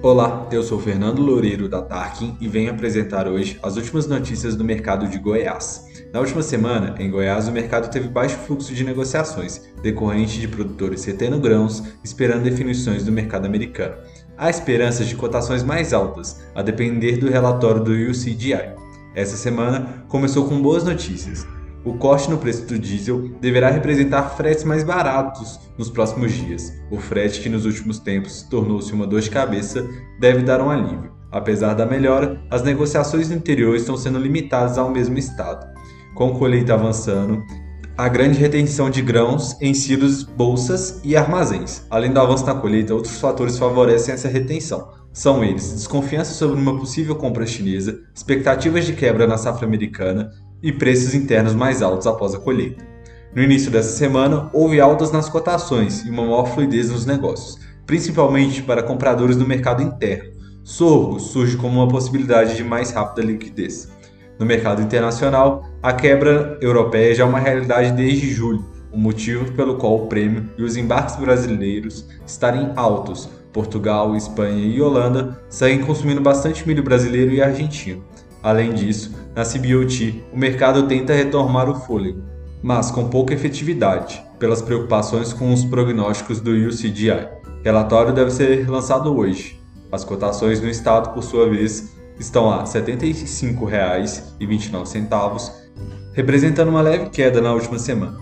Olá, eu sou Fernando Loureiro da Tarkin e venho apresentar hoje as últimas notícias do mercado de Goiás. Na última semana, em Goiás, o mercado teve baixo fluxo de negociações, decorrente de produtores retendo grãos, esperando definições do mercado americano. Há esperanças de cotações mais altas, a depender do relatório do UCDI. Essa semana começou com boas notícias. O corte no preço do diesel deverá representar fretes mais baratos nos próximos dias. O frete, que nos últimos tempos tornou-se uma dor de cabeça, deve dar um alívio. Apesar da melhora, as negociações no interior estão sendo limitadas ao mesmo estado. Com colheita avançando, a grande retenção de grãos em silos, bolsas e armazéns. Além do avanço na colheita, outros fatores favorecem essa retenção. São eles: desconfiança sobre uma possível compra chinesa, expectativas de quebra na safra americana, e preços internos mais altos após a colheita. No início dessa semana, houve altas nas cotações e uma maior fluidez nos negócios, principalmente para compradores do mercado interno. Sorgo surge como uma possibilidade de mais rápida liquidez. No mercado internacional, a quebra europeia já é uma realidade desde julho, o motivo pelo qual o prêmio e os embarques brasileiros estarem altos. Portugal, Espanha e Holanda seguem consumindo bastante milho brasileiro e argentino, Além disso, na CBOT, o mercado tenta retomar o fôlego, mas com pouca efetividade, pelas preocupações com os prognósticos do UCDI. Relatório deve ser lançado hoje. As cotações no estado, por sua vez, estão a R$ 75,29, representando uma leve queda na última semana.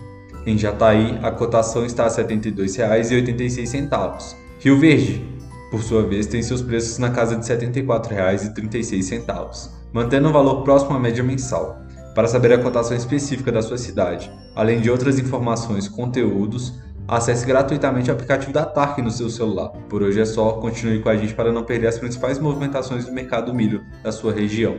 Em Jataí, a cotação está a R$ 72,86. Rio Verde, por sua vez, tem seus preços na casa de R$ 74,36 mantendo um valor próximo à média mensal. Para saber a cotação específica da sua cidade, além de outras informações conteúdos, acesse gratuitamente o aplicativo da Tark no seu celular. Por hoje é só, continue com a gente para não perder as principais movimentações do mercado milho da sua região.